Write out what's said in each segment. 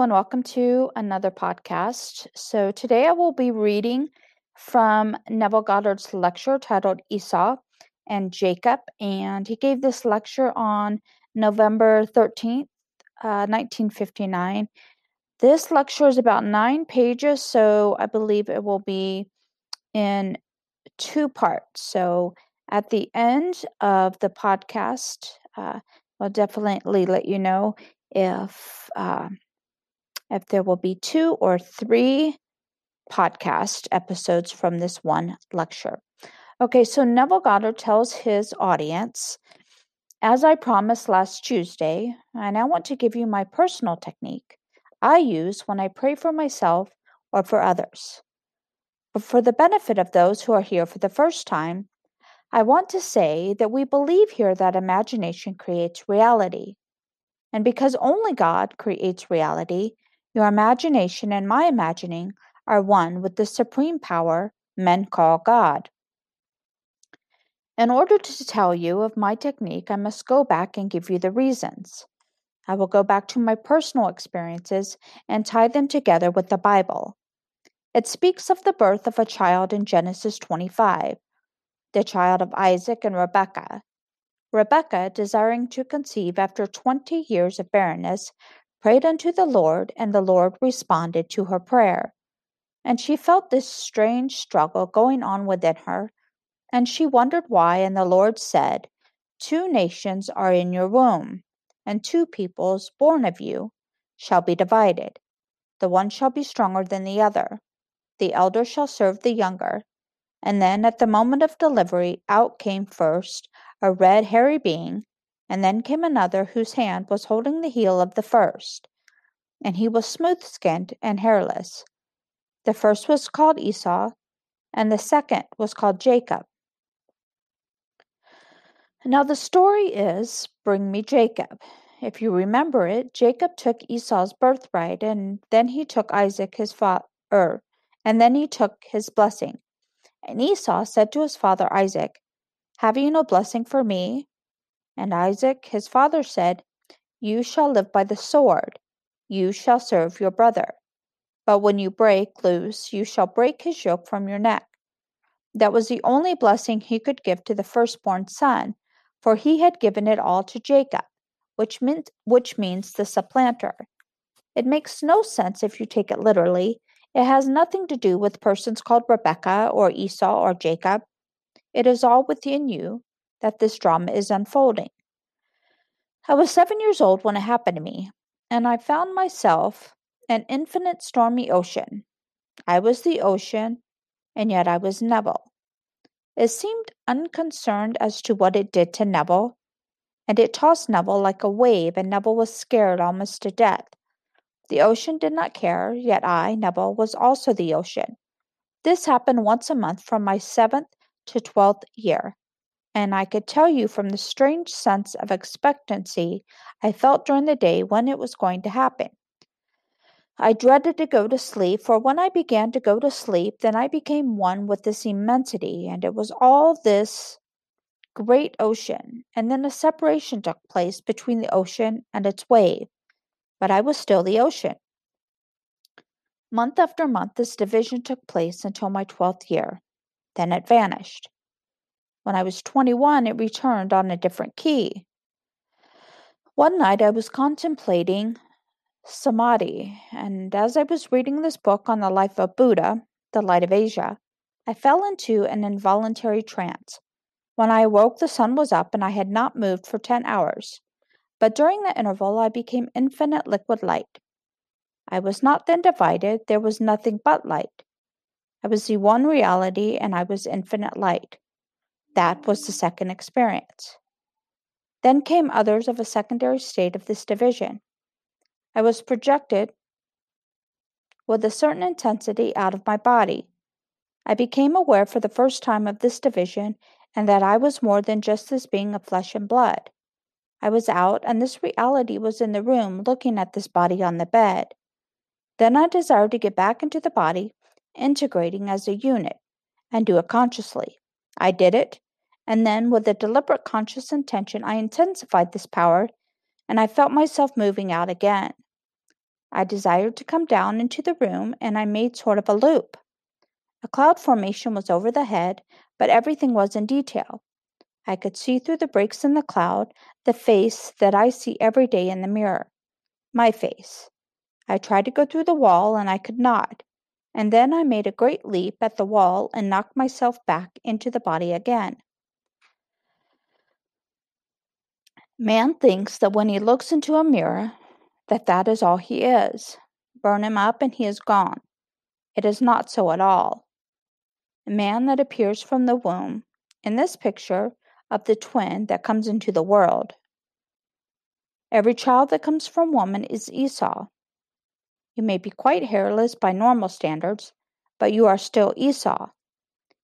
And welcome to another podcast. So, today I will be reading from Neville Goddard's lecture titled Esau and Jacob. And he gave this lecture on November 13th, uh, 1959. This lecture is about nine pages, so I believe it will be in two parts. So, at the end of the podcast, uh, I'll definitely let you know if uh, if there will be two or three podcast episodes from this one lecture. Okay, so Neville Goddard tells his audience, as I promised last Tuesday, I now want to give you my personal technique I use when I pray for myself or for others. But for the benefit of those who are here for the first time, I want to say that we believe here that imagination creates reality. And because only God creates reality, your imagination and my imagining are one with the supreme power men call God. In order to tell you of my technique, I must go back and give you the reasons. I will go back to my personal experiences and tie them together with the Bible. It speaks of the birth of a child in Genesis 25, the child of Isaac and Rebekah. Rebekah, desiring to conceive after twenty years of barrenness, prayed unto the Lord, and the Lord responded to her prayer. And she felt this strange struggle going on within her, and she wondered why, and the Lord said, Two nations are in your womb, and two peoples born of you shall be divided. The one shall be stronger than the other. The elder shall serve the younger. And then at the moment of delivery, out came first a red, hairy being, and then came another whose hand was holding the heel of the first, and he was smooth skinned and hairless. The first was called Esau, and the second was called Jacob. Now the story is Bring me Jacob. If you remember it, Jacob took Esau's birthright, and then he took Isaac his father, and then he took his blessing. And Esau said to his father Isaac, Have you no blessing for me? And Isaac his father said, You shall live by the sword, you shall serve your brother. But when you break loose, you shall break his yoke from your neck. That was the only blessing he could give to the firstborn son, for he had given it all to Jacob, which, meant, which means the supplanter. It makes no sense if you take it literally. It has nothing to do with persons called Rebecca or Esau or Jacob. It is all within you that this drama is unfolding. I was seven years old when it happened to me, and I found myself an infinite stormy ocean. I was the ocean, and yet I was Neville. It seemed unconcerned as to what it did to Neville, and it tossed Neville like a wave, and Neville was scared almost to death. The ocean did not care, yet I, Neville, was also the ocean. This happened once a month from my seventh to twelfth year, and I could tell you from the strange sense of expectancy I felt during the day when it was going to happen. I dreaded to go to sleep, for when I began to go to sleep, then I became one with this immensity, and it was all this great ocean, and then a separation took place between the ocean and its wave but I was still the ocean. Month after month, this division took place until my 12th year. Then it vanished. When I was 21, it returned on a different key. One night I was contemplating Samadhi, and as I was reading this book on the life of Buddha, the light of Asia, I fell into an involuntary trance. When I awoke, the sun was up, and I had not moved for 10 hours. But during the interval I became infinite liquid light. I was not then divided, there was nothing but light. I was the one reality and I was infinite light. That was the second experience. Then came others of a secondary state of this division. I was projected with a certain intensity out of my body. I became aware for the first time of this division and that I was more than just this being of flesh and blood. I was out, and this reality was in the room looking at this body on the bed. Then I desired to get back into the body, integrating as a unit, and do it consciously. I did it, and then with a deliberate conscious intention, I intensified this power, and I felt myself moving out again. I desired to come down into the room, and I made sort of a loop. A cloud formation was over the head, but everything was in detail. I could see through the breaks in the cloud the face that I see every day in the mirror. My face. I tried to go through the wall, and I could not. And then I made a great leap at the wall and knocked myself back into the body again. Man thinks that when he looks into a mirror, that that is all he is. Burn him up and he is gone. It is not so at all. A man that appears from the womb, in this picture of the twin that comes into the world. Every child that comes from woman is Esau. You may be quite hairless by normal standards, but you are still Esau.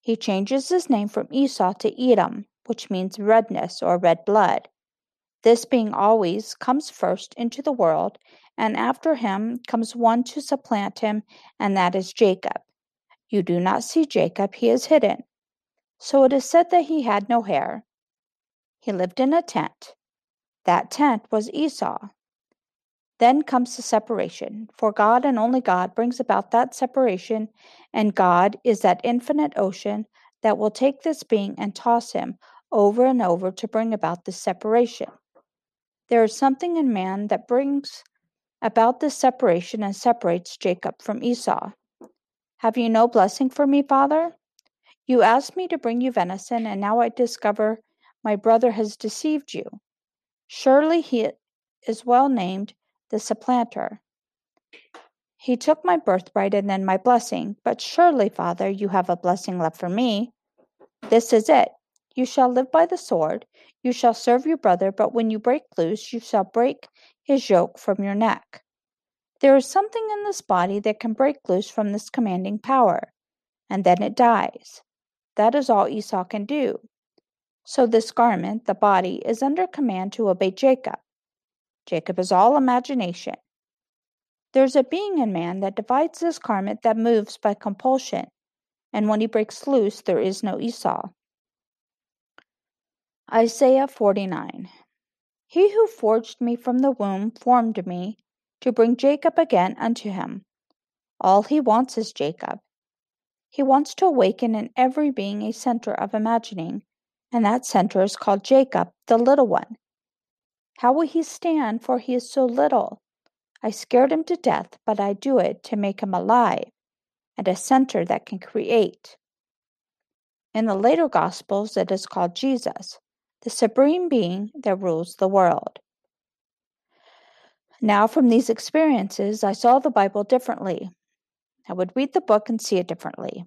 He changes his name from Esau to Edom, which means redness or red blood. This being always comes first into the world, and after him comes one to supplant him, and that is Jacob. You do not see Jacob, he is hidden. So it is said that he had no hair. He lived in a tent. That tent was Esau. Then comes the separation, for God and only God brings about that separation, and God is that infinite ocean that will take this being and toss him over and over to bring about this separation. There is something in man that brings about this separation and separates Jacob from Esau. Have you no blessing for me, father? You asked me to bring you venison, and now I discover my brother has deceived you. Surely he is well named the supplanter. He took my birthright and then my blessing, but surely, father, you have a blessing left for me. This is it. You shall live by the sword, you shall serve your brother, but when you break loose, you shall break his yoke from your neck. There is something in this body that can break loose from this commanding power, and then it dies. That is all Esau can do. So this garment, the body, is under command to obey Jacob. Jacob is all imagination. There's a being in man that divides this garment that moves by compulsion, and when he breaks loose, there is no Esau. Isaiah 49 He who forged me from the womb formed me to bring Jacob again unto him. All he wants is Jacob. He wants to awaken in every being a center of imagining, and that center is called Jacob, the little one. How will he stand, for he is so little? I scared him to death, but I do it to make him alive, and a center that can create. In the later Gospels, it is called Jesus the supreme being that rules the world. Now, from these experiences, I saw the Bible differently. I would read the book and see it differently.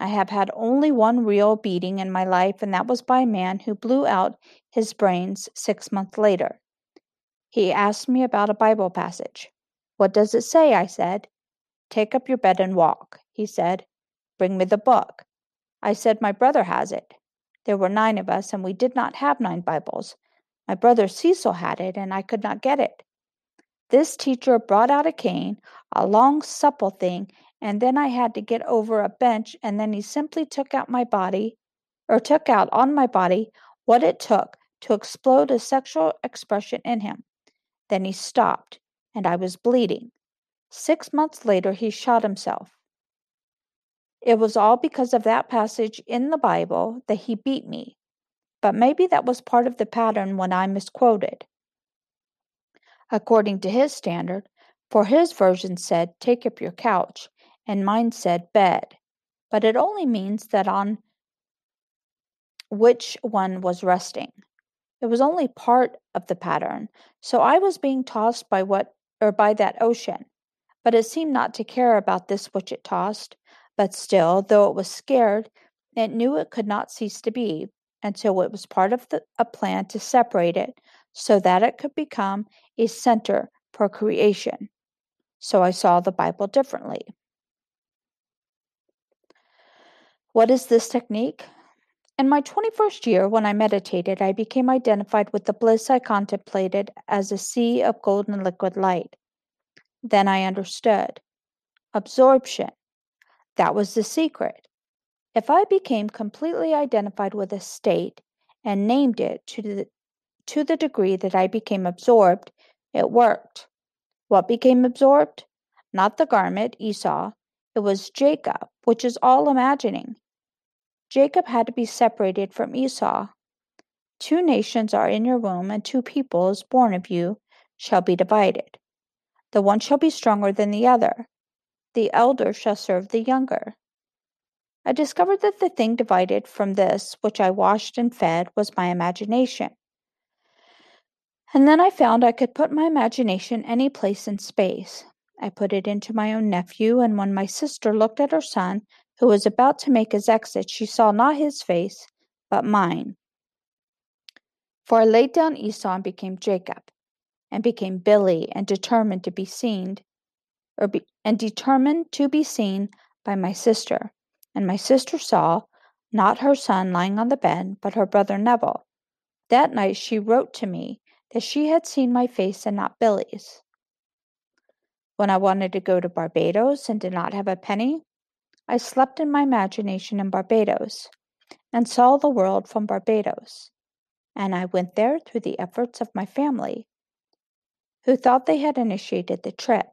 I have had only one real beating in my life, and that was by a man who blew out his brains six months later. He asked me about a Bible passage. What does it say? I said. Take up your bed and walk. He said, Bring me the book. I said, My brother has it. There were nine of us, and we did not have nine Bibles. My brother Cecil had it, and I could not get it. This teacher brought out a cane, a long, supple thing, and then I had to get over a bench, and then he simply took out my body, or took out on my body what it took to explode a sexual expression in him. Then he stopped, and I was bleeding. Six months later, he shot himself. It was all because of that passage in the Bible that he beat me, but maybe that was part of the pattern when I misquoted. According to his standard, for his version said, Take up your couch, and mine said, Bed, but it only means that on which one was resting. It was only part of the pattern, so I was being tossed by what or by that ocean, but it seemed not to care about this which it tossed, but still, though it was scared, it knew it could not cease to be until it was part of the, a plan to separate it so that it could become a center for creation. So I saw the Bible differently. What is this technique? In my 21st year, when I meditated, I became identified with the bliss I contemplated as a sea of golden liquid light. Then I understood. Absorption that was the secret. If I became completely identified with a state and named it to the, to the degree that I became absorbed, it worked. What became absorbed? Not the garment, Esau. It was Jacob, which is all imagining. Jacob had to be separated from Esau. Two nations are in your womb, and two peoples born of you shall be divided. The one shall be stronger than the other. The elder shall serve the younger. I discovered that the thing divided from this which I washed and fed was my imagination. And then I found I could put my imagination any place in space. I put it into my own nephew, and when my sister looked at her son, who was about to make his exit, she saw not his face, but mine. For I laid down Esau and became Jacob, and became Billy, and determined to be seen, or be, and determined to be seen by my sister. And my sister saw not her son lying on the bed, but her brother Neville. That night she wrote to me that she had seen my face and not Billy's. When I wanted to go to Barbados and did not have a penny, I slept in my imagination in Barbados and saw the world from Barbados. And I went there through the efforts of my family, who thought they had initiated the trip.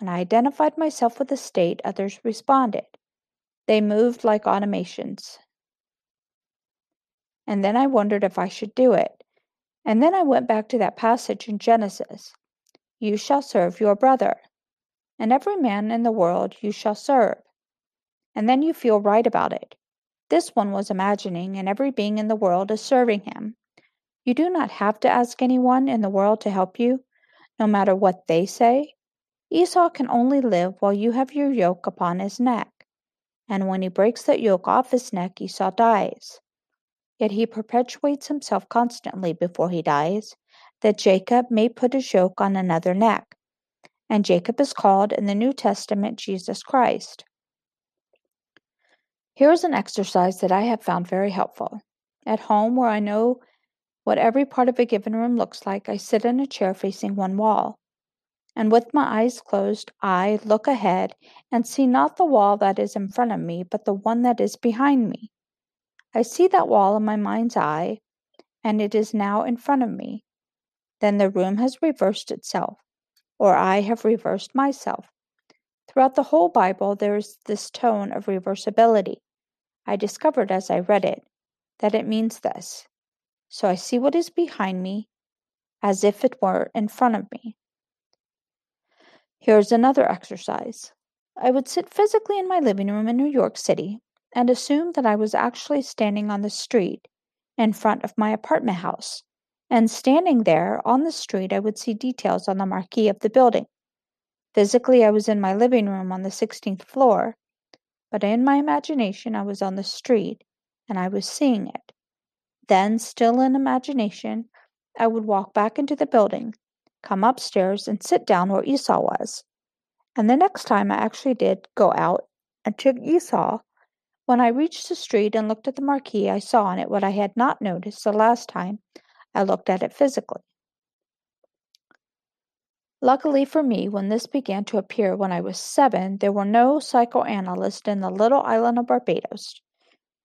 When I identified myself with the state, others responded. They moved like automations. And then I wondered if I should do it. And then I went back to that passage in Genesis You shall serve your brother, and every man in the world you shall serve. And then you feel right about it. This one was imagining, and every being in the world is serving him. You do not have to ask anyone in the world to help you, no matter what they say. Esau can only live while you have your yoke upon his neck, and when he breaks that yoke off his neck, Esau dies. Yet he perpetuates himself constantly before he dies, that Jacob may put his yoke on another neck. And Jacob is called in the New Testament Jesus Christ. Here is an exercise that I have found very helpful. At home, where I know what every part of a given room looks like, I sit in a chair facing one wall. And with my eyes closed, I look ahead and see not the wall that is in front of me, but the one that is behind me. I see that wall in my mind's eye, and it is now in front of me. Then the room has reversed itself, or I have reversed myself. Throughout the whole Bible, there is this tone of reversibility. I discovered as I read it that it means this. So I see what is behind me as if it were in front of me. Here's another exercise. I would sit physically in my living room in New York City and assume that I was actually standing on the street in front of my apartment house. And standing there on the street, I would see details on the marquee of the building. Physically, I was in my living room on the 16th floor, but in my imagination, I was on the street and I was seeing it. Then, still in imagination, I would walk back into the building, come upstairs, and sit down where Esau was. And the next time I actually did go out and took Esau when I reached the street and looked at the marquee, I saw on it what I had not noticed the last time I looked at it physically. Luckily for me, when this began to appear when I was seven, there were no psychoanalysts in the little island of Barbados,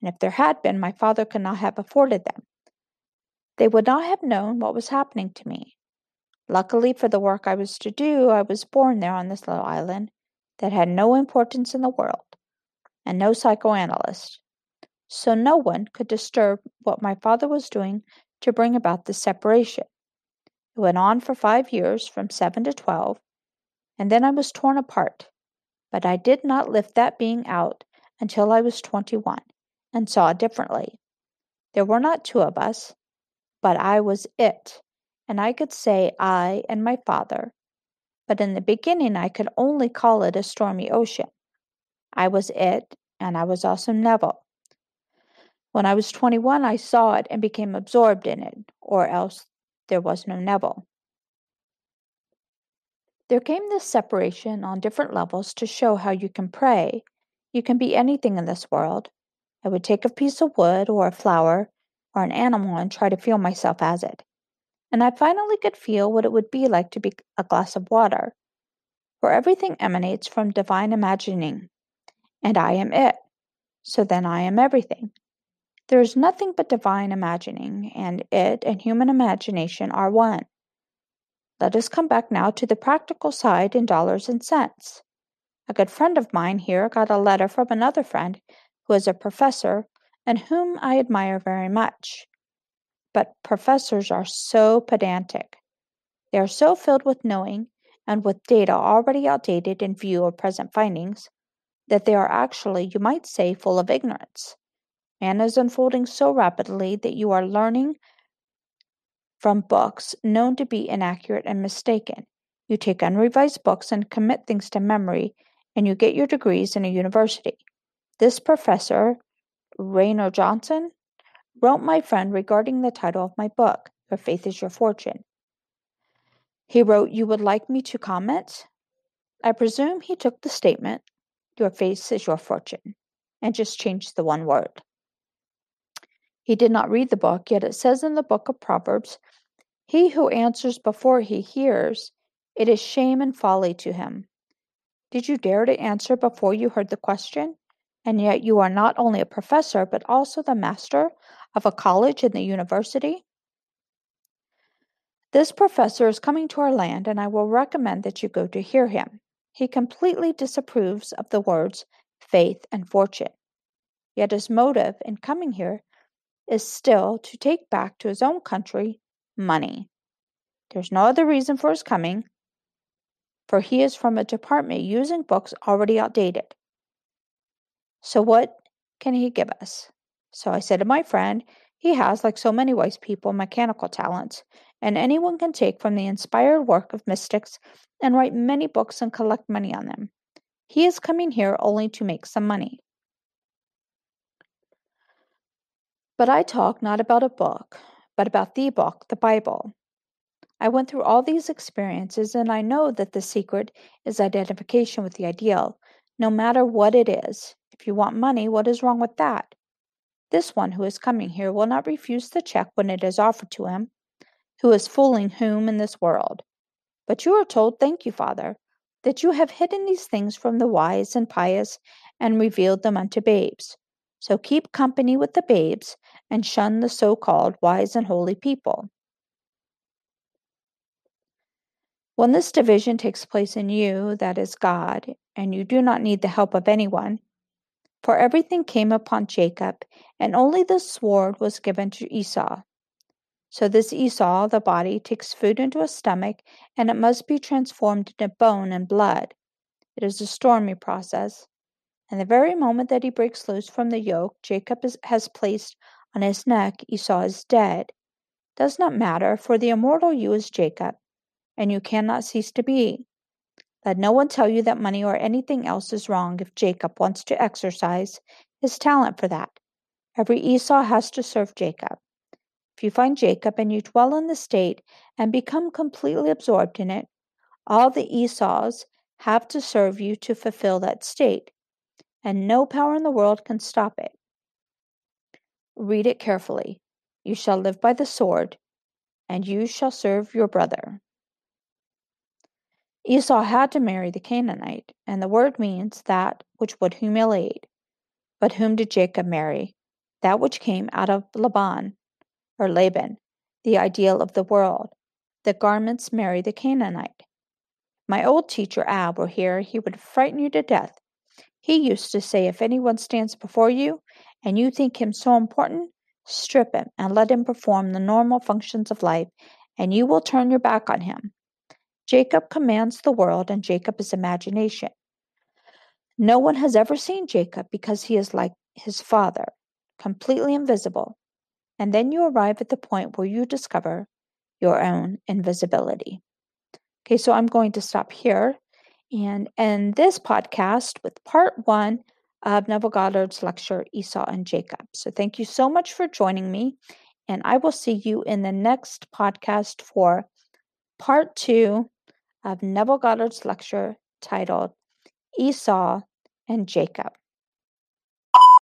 and if there had been, my father could not have afforded them. They would not have known what was happening to me. Luckily for the work I was to do, I was born there on this little island that had no importance in the world and no psychoanalyst. So no one could disturb what my father was doing to bring about this separation. It went on for five years, from seven to twelve, and then I was torn apart. But I did not lift that being out until I was twenty one and saw differently. There were not two of us, but I was it, and I could say I and my father. But in the beginning, I could only call it a stormy ocean. I was it, and I was also Neville. When I was 21, I saw it and became absorbed in it, or else there was no Neville. There came this separation on different levels to show how you can pray. You can be anything in this world. I would take a piece of wood or a flower or an animal and try to feel myself as it. And I finally could feel what it would be like to be a glass of water, for everything emanates from divine imagining and I am it. So then I am everything. There is nothing but divine imagining, and it and human imagination are one. Let us come back now to the practical side in dollars and cents. A good friend of mine here got a letter from another friend who is a professor and whom I admire very much. But professors are so pedantic. They are so filled with knowing and with data already outdated in view of present findings that they are actually, you might say, full of ignorance. Man is unfolding so rapidly that you are learning from books known to be inaccurate and mistaken. You take unrevised books and commit things to memory, and you get your degrees in a university. This professor, Raynor Johnson, wrote my friend regarding the title of my book, Your Faith is Your Fortune. He wrote, You would like me to comment? I presume he took the statement, Your faith is your fortune, and just changed the one word. He did not read the book, yet it says in the book of Proverbs, He who answers before he hears, it is shame and folly to him. Did you dare to answer before you heard the question? And yet you are not only a professor, but also the master of a college and the university? This professor is coming to our land, and I will recommend that you go to hear him. He completely disapproves of the words faith and fortune. Yet his motive in coming here is still to take back to his own country money. There's no other reason for his coming, for he is from a department using books already outdated. So, what can he give us? So I said to my friend, he has, like so many wise people, mechanical talents, and anyone can take from the inspired work of mystics and write many books and collect money on them. He is coming here only to make some money. But I talk not about a book, but about the book, the Bible. I went through all these experiences, and I know that the secret is identification with the ideal, no matter what it is. If you want money, what is wrong with that? This one who is coming here will not refuse the check when it is offered to him, who is fooling whom in this world. But you are told, Thank you, Father, that you have hidden these things from the wise and pious and revealed them unto babes. So keep company with the babes and shun the so called wise and holy people. When this division takes place in you, that is God, and you do not need the help of anyone, for everything came upon Jacob, and only the sword was given to Esau. So this Esau, the body, takes food into a stomach, and it must be transformed into bone and blood. It is a stormy process. And the very moment that he breaks loose from the yoke Jacob is, has placed on his neck, Esau is dead. Does not matter, for the immortal you is Jacob, and you cannot cease to be. Let no one tell you that money or anything else is wrong if Jacob wants to exercise his talent for that. Every Esau has to serve Jacob. If you find Jacob and you dwell in the state and become completely absorbed in it, all the Esau's have to serve you to fulfill that state, and no power in the world can stop it. Read it carefully. You shall live by the sword, and you shall serve your brother. Esau had to marry the Canaanite, and the word means that which would humiliate. But whom did Jacob marry? That which came out of Laban, or Laban, the ideal of the world. The garments marry the Canaanite. My old teacher Ab were here, he would frighten you to death. He used to say, If anyone stands before you and you think him so important, strip him and let him perform the normal functions of life, and you will turn your back on him. Jacob commands the world, and Jacob is imagination. No one has ever seen Jacob because he is like his father, completely invisible. And then you arrive at the point where you discover your own invisibility. Okay, so I'm going to stop here and end this podcast with part one of Neville Goddard's lecture, Esau and Jacob. So thank you so much for joining me, and I will see you in the next podcast for part two of Neville Goddard's lecture titled Esau and Jacob.